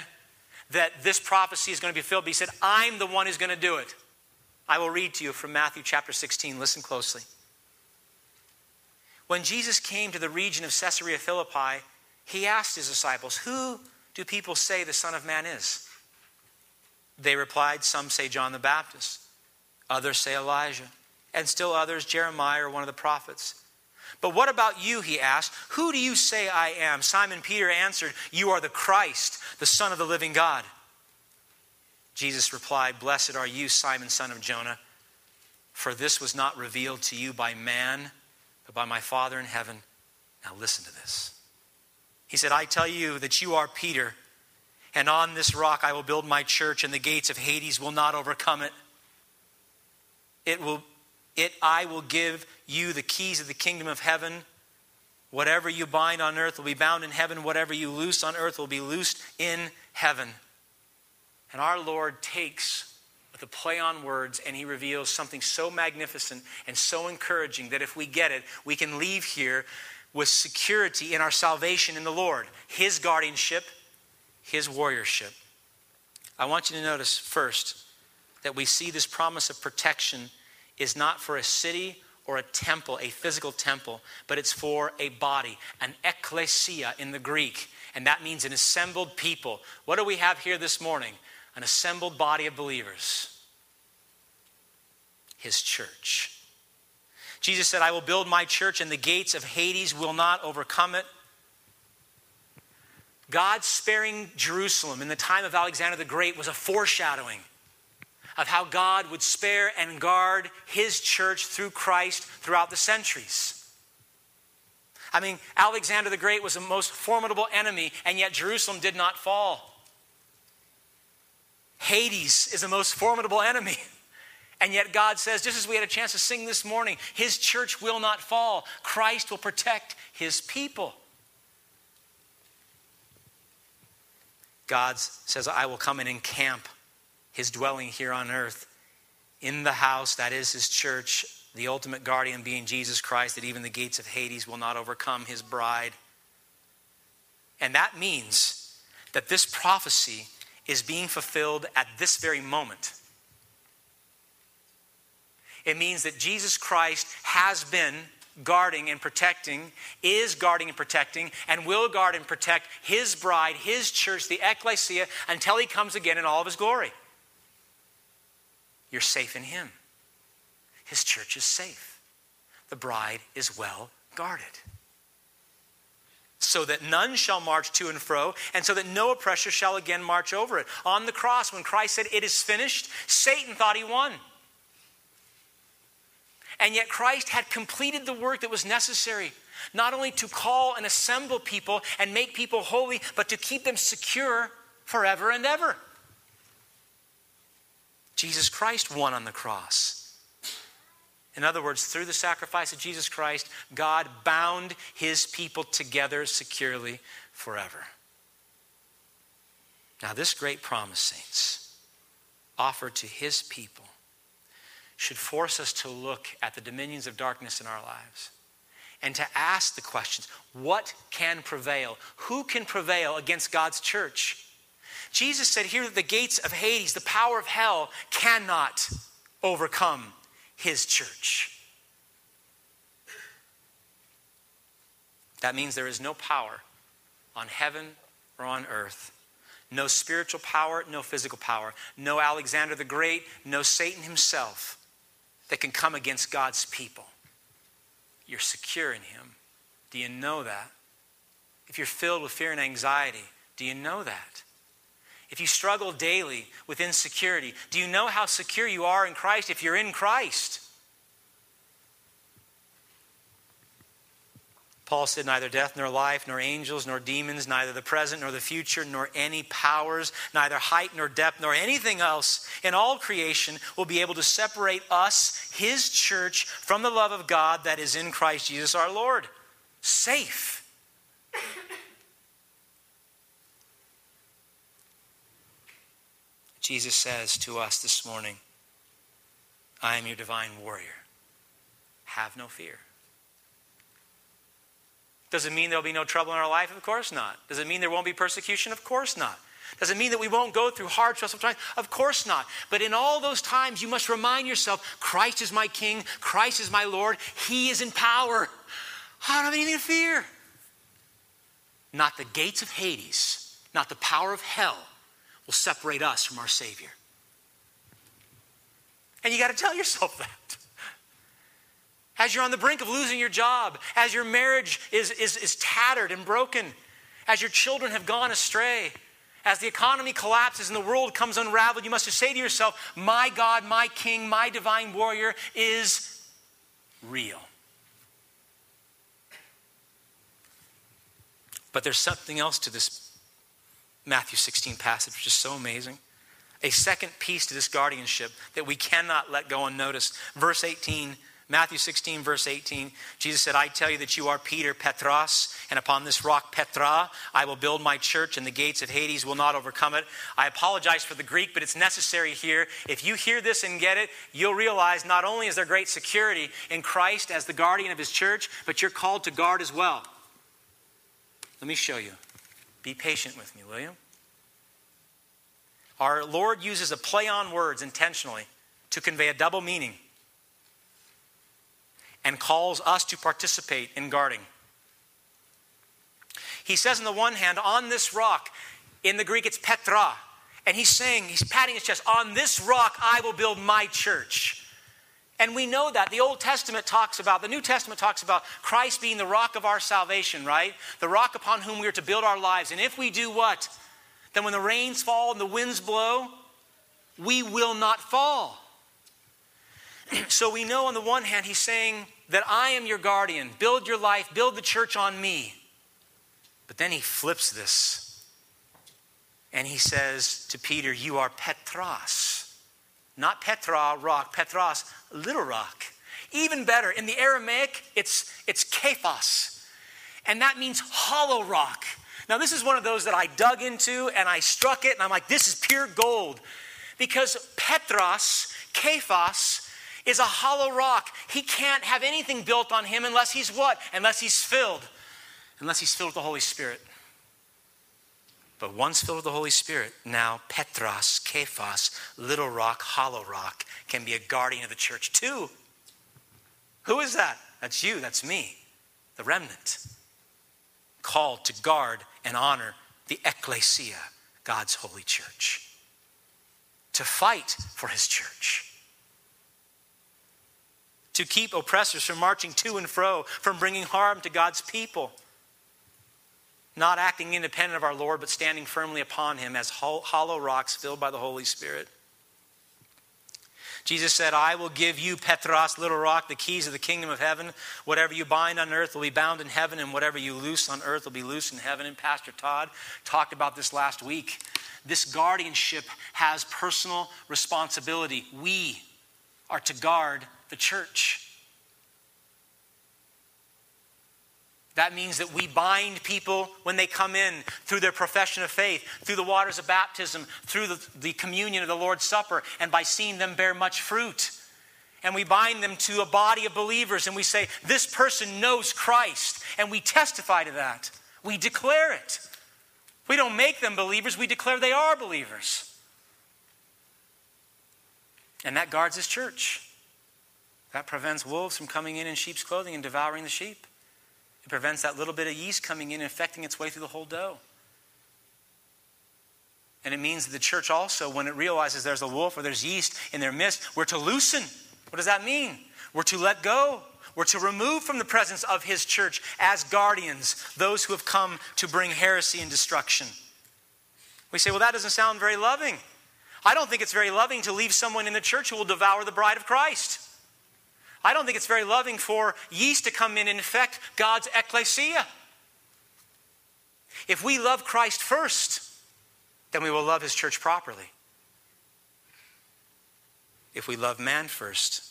[SPEAKER 2] that this prophecy is going to be filled, but he said, I'm the one who's going to do it. I will read to you from Matthew chapter 16. Listen closely. When Jesus came to the region of Caesarea Philippi, he asked his disciples, Who do people say the Son of Man is? They replied, Some say John the Baptist, others say Elijah, and still others Jeremiah or one of the prophets. But what about you? He asked. Who do you say I am? Simon Peter answered, You are the Christ, the Son of the living God. Jesus replied, Blessed are you, Simon, son of Jonah, for this was not revealed to you by man, but by my Father in heaven. Now listen to this. He said, I tell you that you are Peter, and on this rock I will build my church, and the gates of Hades will not overcome it. It will it I will give you the keys of the kingdom of heaven. Whatever you bind on earth will be bound in heaven. Whatever you loose on earth will be loosed in heaven. And our Lord takes a play on words, and he reveals something so magnificent and so encouraging that if we get it, we can leave here with security in our salvation in the Lord, his guardianship, his warriorship. I want you to notice first that we see this promise of protection is not for a city or a temple, a physical temple, but it's for a body, an ecclesia in the Greek. And that means an assembled people. What do we have here this morning? An assembled body of believers. His church. Jesus said, I will build my church, and the gates of Hades will not overcome it. God sparing Jerusalem in the time of Alexander the Great was a foreshadowing of how God would spare and guard his church through Christ throughout the centuries. I mean, Alexander the Great was the most formidable enemy, and yet Jerusalem did not fall. Hades is the most formidable enemy. And yet God says, just as we had a chance to sing this morning, his church will not fall. Christ will protect his people. God says, I will come and encamp his dwelling here on earth in the house, that is his church, the ultimate guardian being Jesus Christ, that even the gates of Hades will not overcome his bride. And that means that this prophecy is being fulfilled at this very moment. It means that Jesus Christ has been guarding and protecting, is guarding and protecting, and will guard and protect his bride, his church, the ecclesia, until he comes again in all of his glory. You're safe in him. His church is safe. The bride is well guarded. So that none shall march to and fro, and so that no oppressor shall again march over it. On the cross, when Christ said, It is finished, Satan thought he won. And yet Christ had completed the work that was necessary, not only to call and assemble people and make people holy, but to keep them secure forever and ever. Jesus Christ won on the cross. In other words, through the sacrifice of Jesus Christ, God bound his people together securely forever. Now, this great promise, saints, offered to his people should force us to look at the dominions of darkness in our lives and to ask the questions what can prevail? Who can prevail against God's church? Jesus said here that the gates of Hades, the power of hell, cannot overcome his church. That means there is no power on heaven or on earth. No spiritual power, no physical power. No Alexander the Great, no Satan himself that can come against God's people. You're secure in Him. Do you know that? If you're filled with fear and anxiety, do you know that? If you struggle daily with insecurity, do you know how secure you are in Christ if you're in Christ? Paul said, Neither death nor life, nor angels, nor demons, neither the present nor the future, nor any powers, neither height nor depth, nor anything else in all creation will be able to separate us, his church, from the love of God that is in Christ Jesus our Lord. Safe. Jesus says to us this morning, I am your divine warrior. Have no fear. Does it mean there'll be no trouble in our life? Of course not. Does it mean there won't be persecution? Of course not. Does it mean that we won't go through hard, stressful times? Of course not. But in all those times, you must remind yourself Christ is my King, Christ is my Lord, He is in power. I don't have anything to fear. Not the gates of Hades, not the power of hell will separate us from our Savior. And you got to tell yourself that as you're on the brink of losing your job, as your marriage is, is, is tattered and broken, as your children have gone astray, as the economy collapses and the world comes unraveled, you must just say to yourself, My God, my King, my divine warrior is real. But there's something else to this Matthew 16 passage, which is so amazing. A second piece to this guardianship that we cannot let go unnoticed. Verse 18 Matthew 16, verse 18, Jesus said, I tell you that you are Peter, Petros, and upon this rock, Petra, I will build my church, and the gates of Hades will not overcome it. I apologize for the Greek, but it's necessary here. If you hear this and get it, you'll realize not only is there great security in Christ as the guardian of his church, but you're called to guard as well. Let me show you. Be patient with me, will you? Our Lord uses a play on words intentionally to convey a double meaning and calls us to participate in guarding. He says, on the one hand, on this rock, in the Greek it's Petra, and he's saying, he's patting his chest, on this rock I will build my church. And we know that. The Old Testament talks about, the New Testament talks about Christ being the rock of our salvation, right? The rock upon whom we are to build our lives. And if we do what? Then when the rains fall and the winds blow, we will not fall. so we know on the one hand, he's saying that I am your guardian. Build your life, build the church on me. But then he flips this and he says to Peter, You are Petros Not Petra, rock, Petros, little rock. Even better, in the Aramaic, it's, it's Kephas. And that means hollow rock. Now, this is one of those that I dug into and I struck it, and I'm like, this is pure gold. Because Petros, Kephas, is a hollow rock. He can't have anything built on him unless he's what? Unless he's filled. Unless he's filled with the Holy Spirit. But once filled with the Holy Spirit, now Petros, Kephas, little rock, hollow rock, can be a guardian of the church too. Who is that? That's you, that's me, the remnant. Called to guard and honor the ecclesia, God's holy church. To fight for his church to keep oppressors from marching to and fro, from bringing harm to God's people. Not acting independent of our Lord, but standing firmly upon Him as hollow rocks filled by the Holy Spirit. Jesus said, I will give you, Petros, little rock, the keys of the kingdom of heaven. Whatever you bind on earth will be bound in heaven, and whatever you loose on earth will be loose in heaven. And Pastor Todd talked about this last week. This guardianship has personal responsibility. We are to guard the church. That means that we bind people when they come in through their profession of faith, through the waters of baptism, through the, the, communion of the Lord's Supper, and by seeing them bear much fruit. And we bind them to a body of believers and we say, This person knows Christ. And we testify to that. We declare it. We don't make them believers, we declare they are believers. And that guards his church. That prevents wolves from coming in in sheep's clothing and devouring the sheep. It prevents that little bit of yeast coming in and affecting its way through the whole dough. And it means that the church also, when it realizes there's a wolf or there's yeast in their midst, we're to loosen. What does that mean? We're to let go. We're to remove from the presence of his church as guardians those who have come to bring heresy and destruction. We say, well, that doesn't sound very loving. I don't think it's very loving to leave someone in the church who will devour the bride of Christ. I don't think it's very loving for yeast to come in and infect God's ecclesia. If we love Christ first, then we will love his church properly. If we love man first,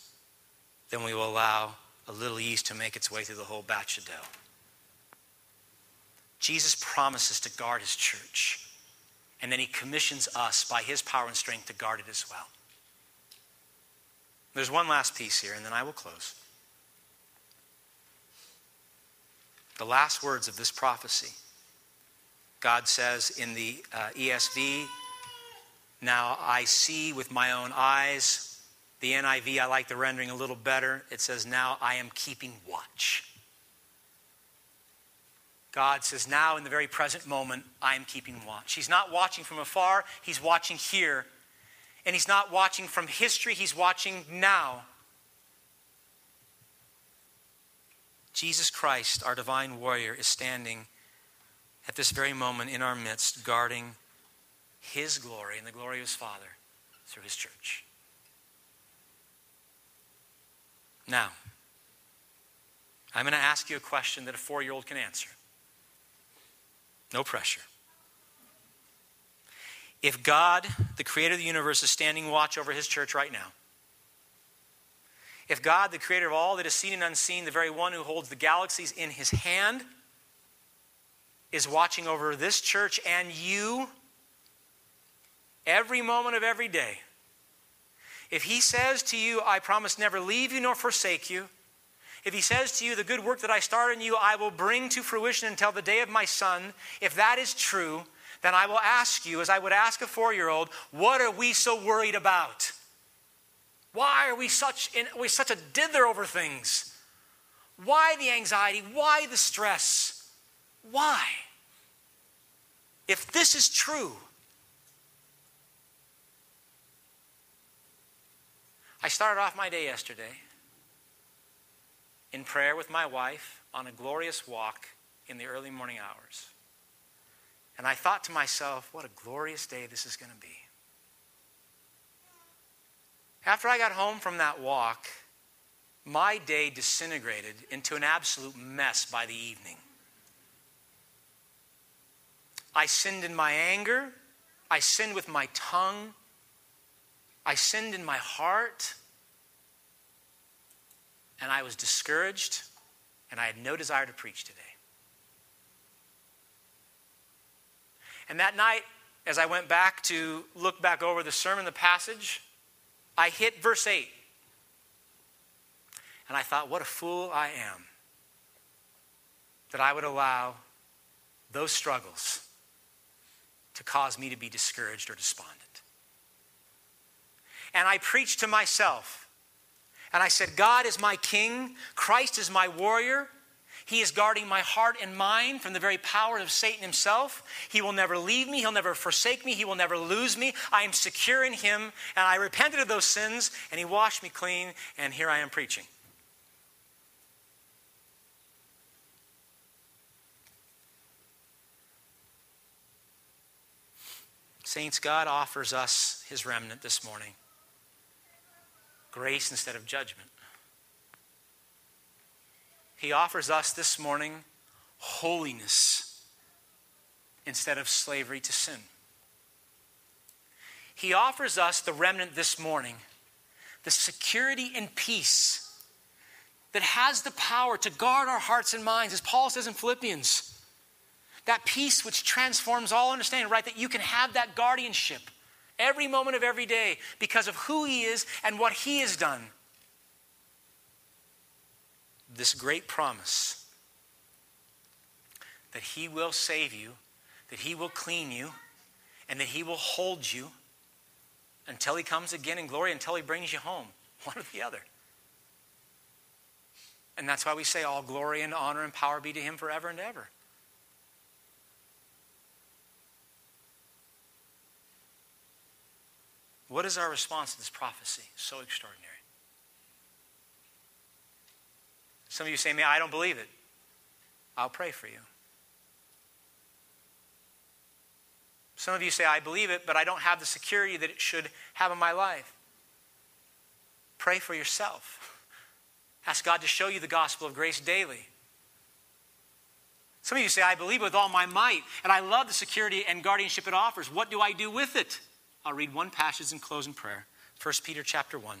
[SPEAKER 2] then we will allow a little yeast to make its way through the whole batch of dough. Jesus promises to guard his church, and then he commissions us by his power and strength to guard it as well. There's one last piece here, and then I will close. The last words of this prophecy. God says in the uh, ESV, Now I see with my own eyes. The NIV, I like the rendering a little better. It says, Now I am keeping watch. God says, Now in the very present moment, I am keeping watch. He's not watching from afar, He's watching here and he's not watching from history, he's watching now. Jesus Christ, our divine warrior, is standing at this very moment in our midst, guarding his glory and the glory of his Father through his church. Now, I'm going to ask you a question that a four year old can answer. No pressure. If God, the creator of the universe, is standing watch over his church right now, If God, the creator of all that is seen and unseen, the very one who holds the galaxies in his hand, is watching over this church and you every moment of every day, if he says to you, I promise never leave you nor forsake you, if he says to you, the good work that I start in you, I will bring to fruition until the day of my son, if that is true, then I will ask you, as I would ask a four year old, what are we so worried about? Why are we such, in, we such a dither over things? Why the anxiety? Why the stress? Why? If this is true, I started off my day yesterday in prayer with my wife on a glorious walk in the early morning hours. And I thought to myself, what a glorious day this is going to be. After I got home from that walk, my day disintegrated into an absolute mess by the evening. I sinned in my anger. I sinned with my tongue. I sinned in my heart and I was discouraged, and I had no desire to preach today. And that night, as I went back to look back over the sermon, the passage, I hit verse 8. And I thought, what a fool I am that I would allow those struggles to cause me to be discouraged or despondent. And I preached to myself and I said, God is my king, Christ is my warrior. He is guarding my heart and mind from the very power of Satan himself. He will never leave me. He'll never forsake me. He will never lose me. I am secure in him. And I repented of those sins, and he washed me clean, and here I am preaching. Saints, God offers us his remnant this morning grace instead of judgment. He offers us this morning holiness instead of slavery to sin. He offers us, the remnant this morning, the security and peace that has the power to guard our hearts and minds, as Paul says in Philippians. That peace which transforms all understanding, right? That you can have that guardianship every moment of every day because of who He is and what He has done. This great promise that He will save you, that He will clean you, and that He will hold you until He comes again in glory, until He brings you home, one or the other. And that's why we say, All glory and honor and power be to Him forever and ever. What is our response to this prophecy? So extraordinary. Some of you say, "Me, I don't believe it." I'll pray for you. Some of you say, I believe it, but I don't have the security that it should have in my life. Pray for yourself. Ask God to show you the gospel of grace daily. Some of you say, I believe with all my might, and I love the security and guardianship it offers. What do I do with it? I'll read one passage and close in prayer. 1 Peter chapter 1.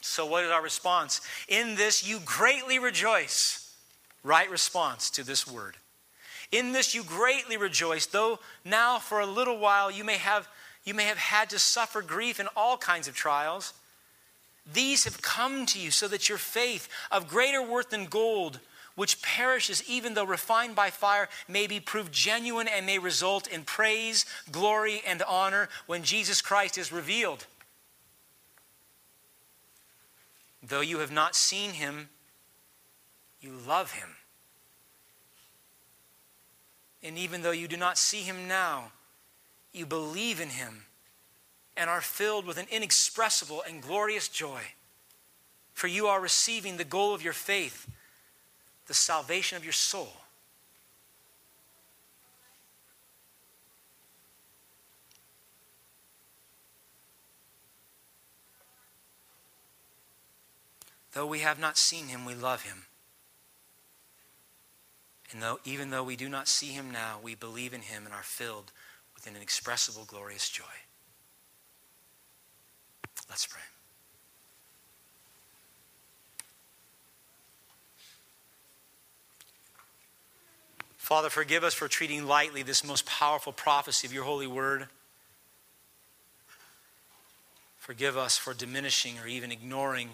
[SPEAKER 2] So, what is our response? In this you greatly rejoice. Right response to this word. In this you greatly rejoice, though now for a little while you may have, you may have had to suffer grief in all kinds of trials. These have come to you so that your faith, of greater worth than gold, which perishes even though refined by fire, may be proved genuine and may result in praise, glory, and honor when Jesus Christ is revealed. Though you have not seen him, you love him. And even though you do not see him now, you believe in him and are filled with an inexpressible and glorious joy For you are receiving the goal of your faith, the salvation of your soul. Though we have not seen him, we love him. And though, even though we do not see him now, we believe in him and are filled with an inexpressible, glorious joy. Let's pray. Father, forgive us for treating lightly this most powerful prophecy of your holy word. Forgive us for diminishing or even ignoring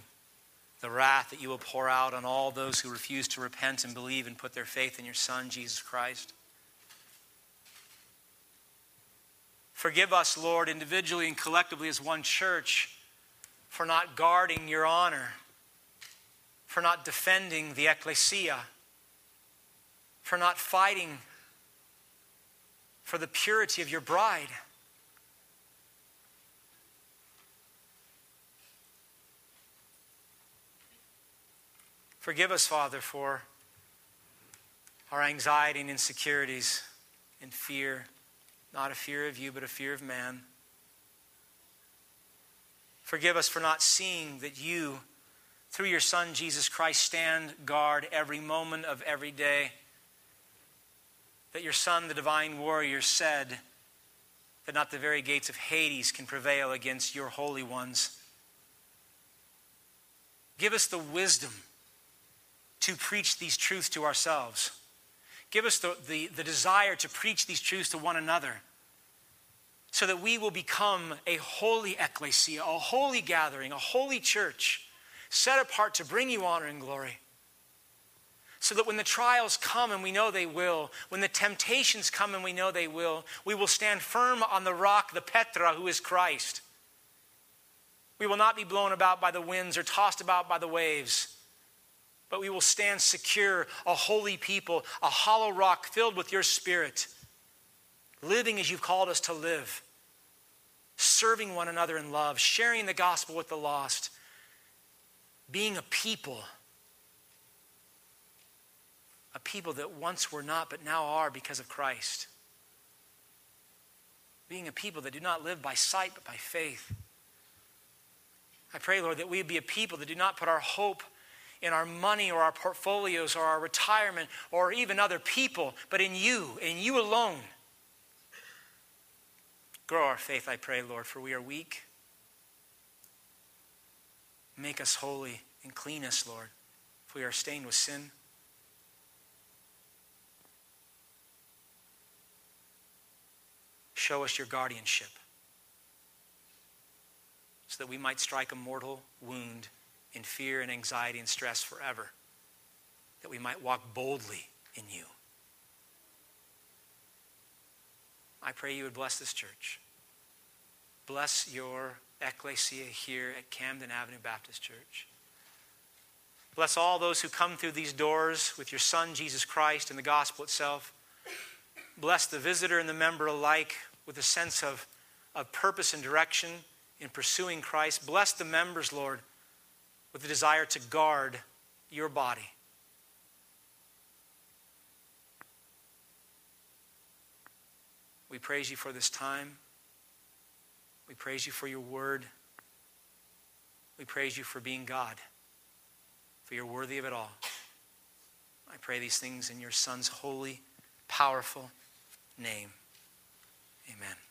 [SPEAKER 2] the wrath that you will pour out on all those who refuse to repent and believe and put their faith in your Son, Jesus Christ. Forgive us, Lord, individually and collectively as one church, for not guarding your honor, for not defending the ecclesia, for not fighting for the purity of your bride. Forgive us, Father, for our anxiety and insecurities and fear, not a fear of you, but a fear of man. Forgive us for not seeing that you, through your Son Jesus Christ, stand guard every moment of every day. That your Son, the divine warrior, said that not the very gates of Hades can prevail against your holy ones. Give us the wisdom to preach these truths to ourselves. Give us the, the, the, desire to preach these truths to one another so that we will become a holy ecclesia, a holy gathering, a holy church set apart to bring you honor and glory. So that when the trials come, and we know they will, when the temptations come, and we know they will, we will stand firm on the rock, the Petra, who is Christ. We will not be blown about by the winds or tossed about by the waves but we will stand secure, a holy people, a hollow rock filled with your spirit, living as you've called us to live, serving one another in love, sharing the gospel with the lost, being a people. A people that once were not, but now are because of Christ. Being a people that do not live by sight, but by faith. I pray, Lord, that we be a people that do not put our hope in our money or our portfolios or our retirement or even other people, but in you, in you alone. Grow our faith, I pray, Lord, for we are weak. Make us holy and clean us, Lord, if we are stained with sin. Show us your guardianship so that we might strike a mortal wound in fear and anxiety and stress forever, that we might walk boldly in you. I pray you would bless this church. Bless your ecclesia here at Camden Avenue Baptist Church. Bless all those who come through these doors with your Son, Jesus Christ, and the gospel itself. Bless the visitor and the member alike with a sense of, of purpose and direction in pursuing Christ. Bless the members, Lord with the desire to guard your body. We praise you for this time. We praise you for your word. We praise you for being God, for you're worthy of it all. I pray these things in your Son's holy, powerful name. Amen.